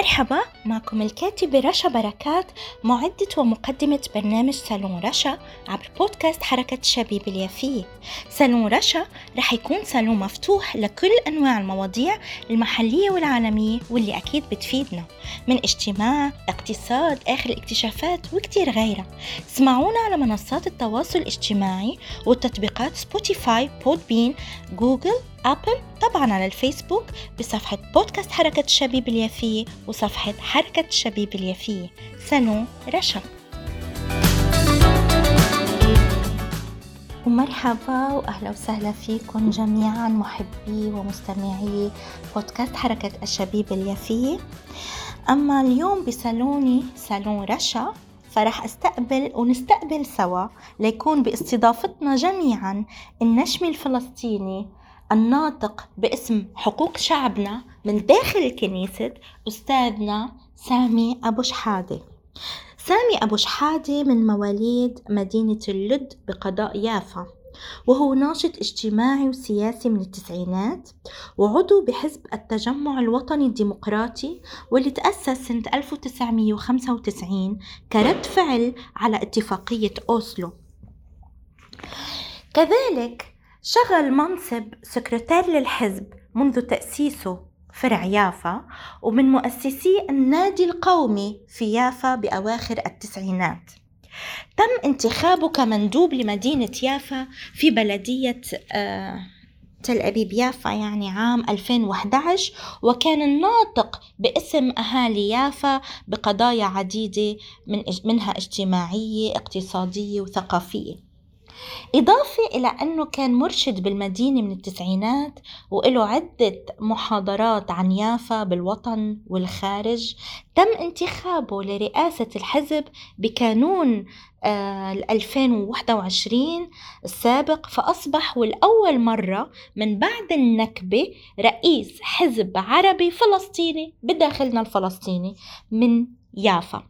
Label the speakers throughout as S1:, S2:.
S1: مرحبا معكم الكاتبة رشا بركات معدة ومقدمة برنامج صالون رشا عبر بودكاست حركة الشبيبة اليافية. صالون رشا رح يكون صالون مفتوح لكل أنواع المواضيع المحلية والعالمية واللي أكيد بتفيدنا من اجتماعي اقتصاد آخر الاكتشافات وكتير غيرها. اسمعونا على منصات التواصل الاجتماعي والتطبيقات Spotify Podbean Google أبل طبعا على الفيسبوك بصفحة بودكاست حركة الشبيب اليافية وصفحة حركة الشبيب اليافية سنو رشا. ومرحبا وأهلا وسهلا فيكم جميعا محبي ومستمعي بودكاست حركة الشبيب اليافية أما اليوم بصالوني صالون رشا فرح أستقبل ونستقبل سوا ليكون باستضافتنا جميعا النشمي الفلسطيني الناطق باسم حقوق شعبنا من داخل الكنيسة أستاذنا سامي أبو شحادة. سامي أبو شحادة من مواليد مدينة اللد بقضاء يافا وهو ناشط اجتماعي وسياسي من التسعينات وعضو بحزب التجمع الوطني الديمقراطي واللي تأسس سنة 1995 كرد فعل على اتفاقية أوسلو. كذلك شغل منصب سكرتير للحزب منذ تأسيسه فرع يافا ومن مؤسسي النادي القومي في يافا بأواخر التسعينات. تم انتخابه كمندوب لمدينة يافا في بلدية آه، تل أبيب يافا يعني عام 2011 وكان الناطق باسم أهالي يافا بقضايا عديدة من منها اجتماعية اقتصادية وثقافية. إضافة إلى أنه كان مرشد بالمدينة من التسعينات وإله عدة محاضرات عن يافا بالوطن والخارج تم انتخابه لرئاسة الحزب بكانون آه 2021 السابق فأصبح والأول مرة من بعد النكبة رئيس حزب عربي فلسطيني بداخلنا الفلسطيني من يافا.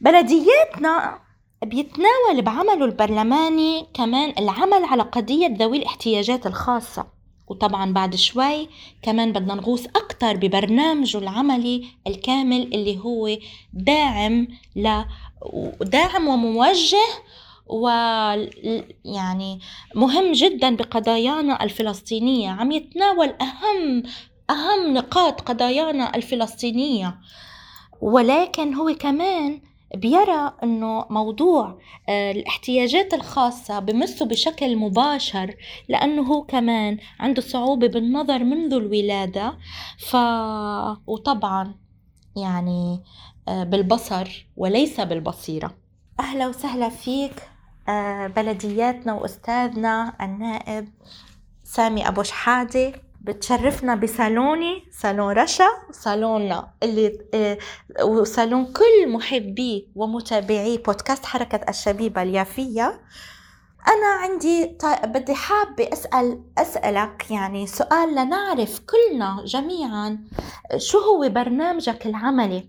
S1: بلدياتنا بيتناول بعمله البرلماني كمان العمل على قضية ذوي الاحتياجات الخاصة. وطبعا بعد شوي كمان بدنا نغوص أكتر ببرنامجه العملي الكامل اللي هو داعم ل داعم وموجه ويعني مهم جدا بقضايانا الفلسطينية. عم يتناول أهم أهم نقاط قضايانا الفلسطينية. ولكن هو كمان بيرى إنه موضوع آه، الاحتياجات الخاصة بمسه بشكل مباشر لأنه هو كمان عنده صعوبة بالنظر منذ الولادة. ف وطبعا يعني آه، بالبصر وليس بالبصيرة. أهلا وسهلا فيك آه، بلدياتنا وأستاذنا النائب سامي أبو شحادة. بتشرفنا بصالوني صالون رشا صالوننا اللي آه، وصالون كل محبي ومتابعي بودكاست حركة الشبيبة اليافية. أنا عندي بدي حابة أسأل أسألك يعني سؤال لنعرف كلنا جميعا شو هو برنامجك العملي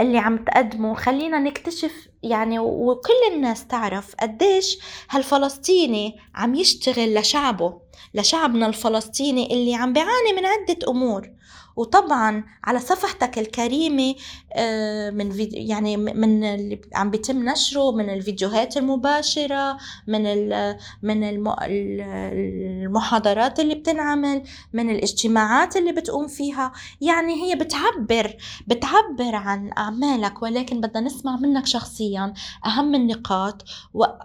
S1: اللي عم تقدمه؟ خلينا نكتشف يعني وكل الناس تعرف قديش هالفلسطيني عم يشتغل لشعبه. لشعبنا الفلسطيني اللي عم بيعاني من عدة أمور. وطبعا على صفحتك الكريمة آه، من فيديو يعني من اللي عم بيتم نشره من الفيديوهات المباشرة من من المحاضرات اللي بتنعمل من الاجتماعات اللي بتقوم فيها. يعني هي بتعبر بتعبر عن أعمالك ولكن بدنا نسمع منك شخصيا أهم النقاط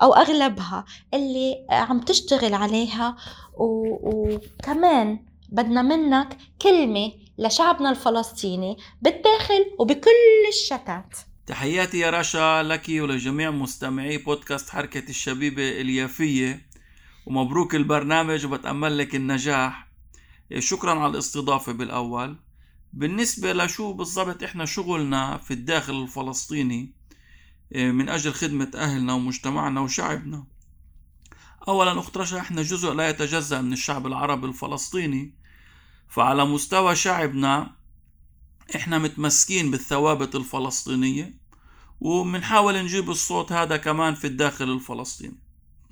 S1: أو أغلبها اللي عم تشتغل عليها وكمان بدنا منك كلمة لشعبنا الفلسطيني بالداخل وبكل الشتات.
S2: تحياتي يا رشا لك ولجميع مستمعي بودكاست حركة الشبيبة اليافية ومبروك البرنامج وبتأمل لك النجاح. شكرا على الاستضافة بالأول. بالنسبة لشو بالضبط إحنا شغلنا في الداخل الفلسطيني من أجل خدمة أهلنا ومجتمعنا وشعبنا؟ أولا أخت رشا إحنا جزء لا يتجزأ من الشعب العربي الفلسطيني فعلى مستوى شعبنا إحنا متمسكين بالثوابت الفلسطينية وبنحاول نجيب الصوت هذا كمان في الداخل الفلسطيني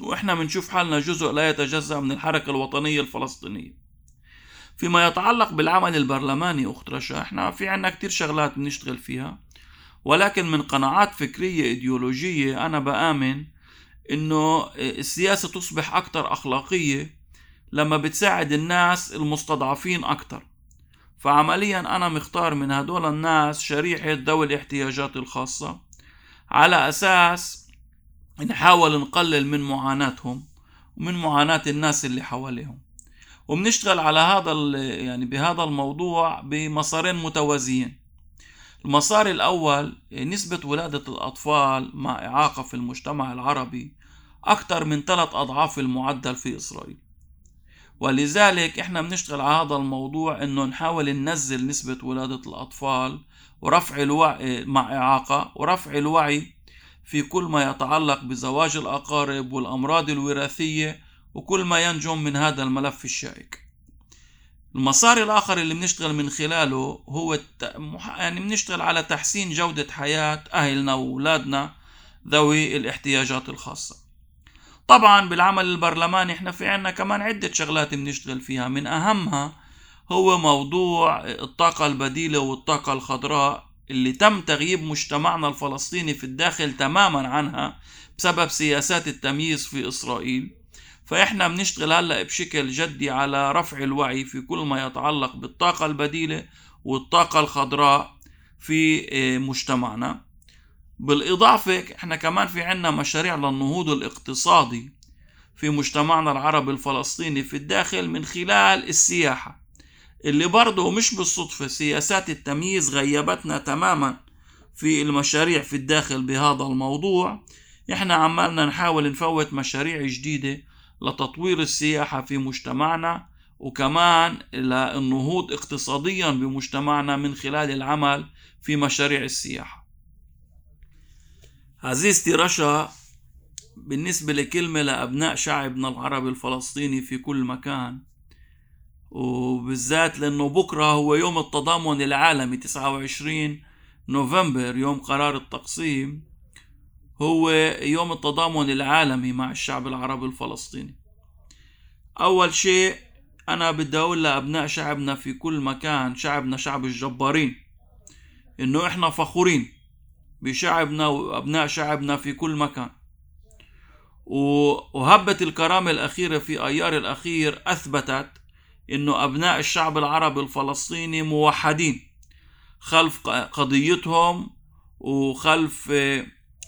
S2: وإحنا بنشوف حالنا جزء لا يتجزأ من الحركة الوطنية الفلسطينية. فيما يتعلق بالعمل البرلماني أخت رشا إحنا في عنا كتير شغلات بنشتغل فيها ولكن من قناعات فكرية إيديولوجية أنا بآمن إنه السياسة تصبح أكثر أخلاقية لما بتساعد الناس المستضعفين أكثر فعمليا أنا مختار من هدول الناس شريحة ذوي الاحتياجات الخاصة على أساس نحاول نقلل من معاناتهم ومن معاناة الناس اللي حواليهم. وبنشتغل على هذا يعني بهذا الموضوع بمسارين متوازيين. المسار الأول نسبة ولادة الأطفال مع إعاقة في المجتمع العربي أكثر من ثلاث أضعاف المعدل في إسرائيل. ولذلك إحنا بنشتغل على هذا الموضوع إنه نحاول ننزل نسبة ولادة الأطفال ورفع الوعي مع إعاقة ورفع الوعي في كل ما يتعلق بزواج الأقارب والأمراض الوراثية وكل ما ينجم من هذا الملف الشائك. المسار الآخر اللي بنشتغل من خلاله هو الت... يعني بنشتغل على تحسين جودة حياة أهلنا وأولادنا ذوي الاحتياجات الخاصة. طبعا بالعمل البرلماني إحنا في عنا كمان عدة شغلات بنشتغل فيها. من أهمها هو موضوع الطاقة البديلة والطاقة الخضراء اللي تم تغييب مجتمعنا الفلسطيني في الداخل تماما عنها بسبب سياسات التمييز في إسرائيل. فإحنا بنشتغل هلأ بشكل جدي على رفع الوعي في كل ما يتعلق بالطاقة البديلة والطاقة الخضراء في مجتمعنا. بالإضافة إحنا كمان في عنا مشاريع للنهوض الاقتصادي في مجتمعنا العربي الفلسطيني في الداخل من خلال السياحة اللي برضه مش بالصدفة سياسات التمييز غيبتنا تماما في المشاريع في الداخل بهذا الموضوع. إحنا عمالنا نحاول نفوت مشاريع جديدة لتطوير السياحة في مجتمعنا وكمان للنهوض اقتصاديا بمجتمعنا من خلال العمل في مشاريع السياحة. عزيزتي رشا بالنسبة لكلمة لأبناء شعبنا العربي الفلسطيني في كل مكان وبالذات لأنه بكرة هو يوم التضامن العالمي 29 نوفمبر يوم قرار التقسيم هو يوم التضامن العالمي مع الشعب العربي الفلسطيني. أول شيء أنا بدي أقول لأبناء شعبنا في كل مكان شعبنا شعب الجبارين إنه إحنا فخورين بشعبنا وأبناء شعبنا في كل مكان. وهبة الكرامة الأخيرة في أيار الأخير أثبتت إنه أبناء الشعب العربي الفلسطيني موحدين خلف قضيتهم وخلف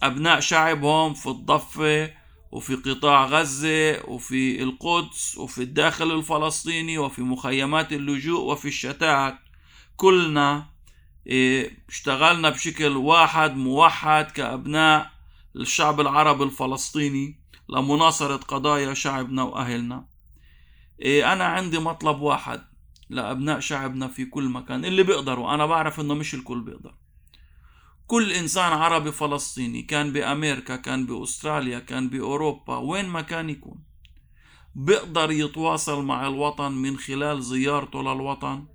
S2: أبناء شعبهم في الضفة وفي قطاع غزة وفي القدس وفي الداخل الفلسطيني وفي مخيمات اللجوء وفي الشتات. كلنا اشتغلنا بشكل واحد موحد كأبناء الشعب العربي الفلسطيني لمناصرة قضايا شعبنا وأهلنا. أنا عندي مطلب واحد لأبناء شعبنا في كل مكان اللي بيقدروا. أنا بعرف إنه مش الكل بيقدر. كل إنسان عربي فلسطيني كان بأمريكا كان بأستراليا كان بأوروبا وين ما كان يكون. بيقدر يتواصل مع الوطن من خلال زيارته للوطن.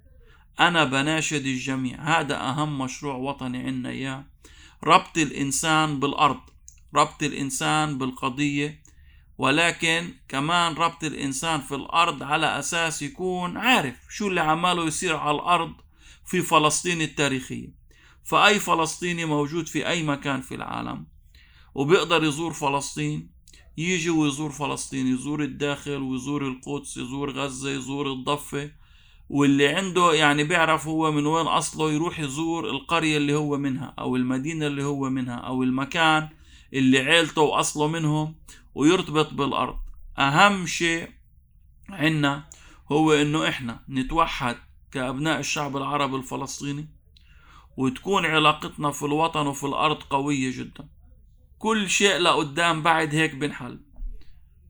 S2: أنا بناشد الجميع. هذا أهم مشروع وطني عنا إياه. ربط الإنسان بالأرض ربط الإنسان بالقضية ولكن كمان ربط الإنسان في الأرض على أساس يكون عارف شو اللي عماله يصير على الأرض في فلسطين التاريخية. فأي فلسطيني موجود في أي مكان في العالم وبيقدر يزور فلسطين يجي ويزور فلسطين يزور الداخل ويزور القدس يزور غزة يزور الضفة واللي عنده يعني بيعرف هو من وين أصله يروح يزور القرية اللي هو منها أو المدينة اللي هو منها أو المكان اللي عيلته وأصله منهم ويرتبط بالأرض. أهم شيء عنا هو إنه إحنا نتوحد كأبناء الشعب العربي الفلسطيني وتكون علاقتنا في الوطن وفي الأرض قوية جدا. كل شيء لقدام بعد هيك بنحل.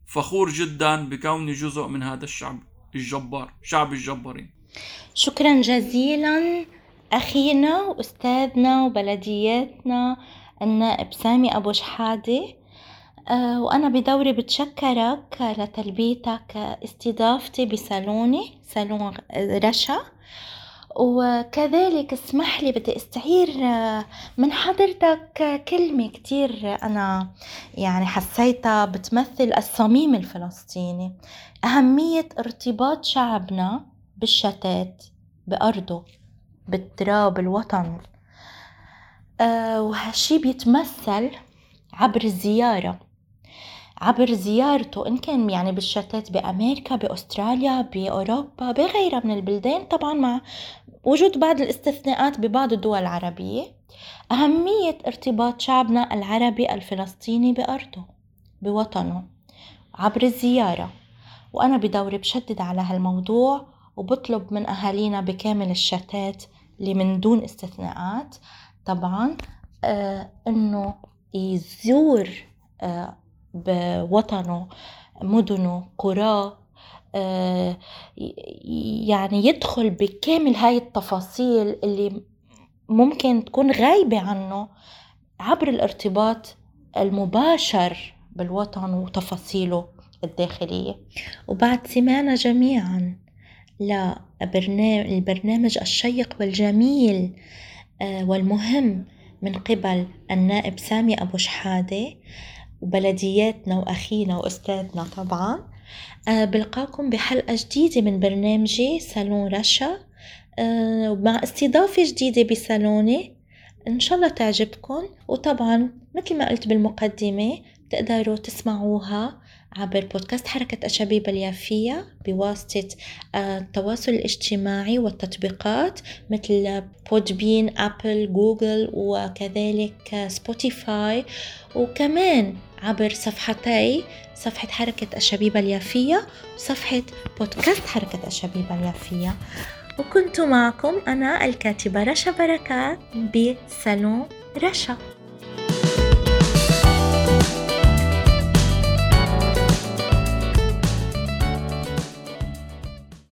S2: فخور جدا بكوني جزء من هذا الشعب الجبار شعب الجبارين.
S1: شكرا جزيلا أخينا وأستاذنا وبلدياتنا النائب سامي أبو شحادة. أه وأنا بدوري بتشكرك لتلبيتك استضافتي بصالوني صالون رشا. وكذلك اسمح لي بدي استعير من حضرتك كلمة كتير أنا يعني حسيتها بتمثل الصميم الفلسطيني. أهمية ارتباط شعبنا بالشتات بأرضه بالتراب الوطن. آه وهالشي بيتمثل عبر الزيارة عبر زيارته إن كان يعني بالشتات بأمريكا بأستراليا بأوروبا بغيرها من البلدان طبعا مع وجود بعض الاستثناءات ببعض الدول العربية. أهمية ارتباط شعبنا العربي الفلسطيني بأرضه بوطنه عبر الزيارة. وأنا بدوري بشدد على هالموضوع وبطلب من أهالينا بكامل الشتات اللي من دون استثناءات طبعا آه إنه يزور آه بوطنه مدنه قراه آه يعني يدخل بكامل هاي التفاصيل اللي ممكن تكون غايبة عنه عبر الارتباط المباشر بالوطن وتفاصيله الداخلية. وبعد سمعنا جميعا للبرنامج الشيق والجميل آه، والمهم من قبل النائب سامي أبو شحادة وبلدياتنا وأخينا وأستاذنا طبعا. آه، بلقاكم بحلقة جديدة من برنامجي صالون رشا. آه، مع استضافة جديدة بصالوني إن شاء الله تعجبكم. وطبعا مثل ما قلت بالمقدمة تقدروا تسمعوها عبر بودكاست حركة الشبيبة اليافية بواسطة آه، التواصل الاجتماعي والتطبيقات مثل Podbean Apple Google وكذلك Spotify وكمان عبر صفحتي صفحة حركة الشبيبة اليافية وصفحة بودكاست حركة أشابيب اليافية. وكنت معكم أنا الكاتبة رشا بركات بسالون رشا.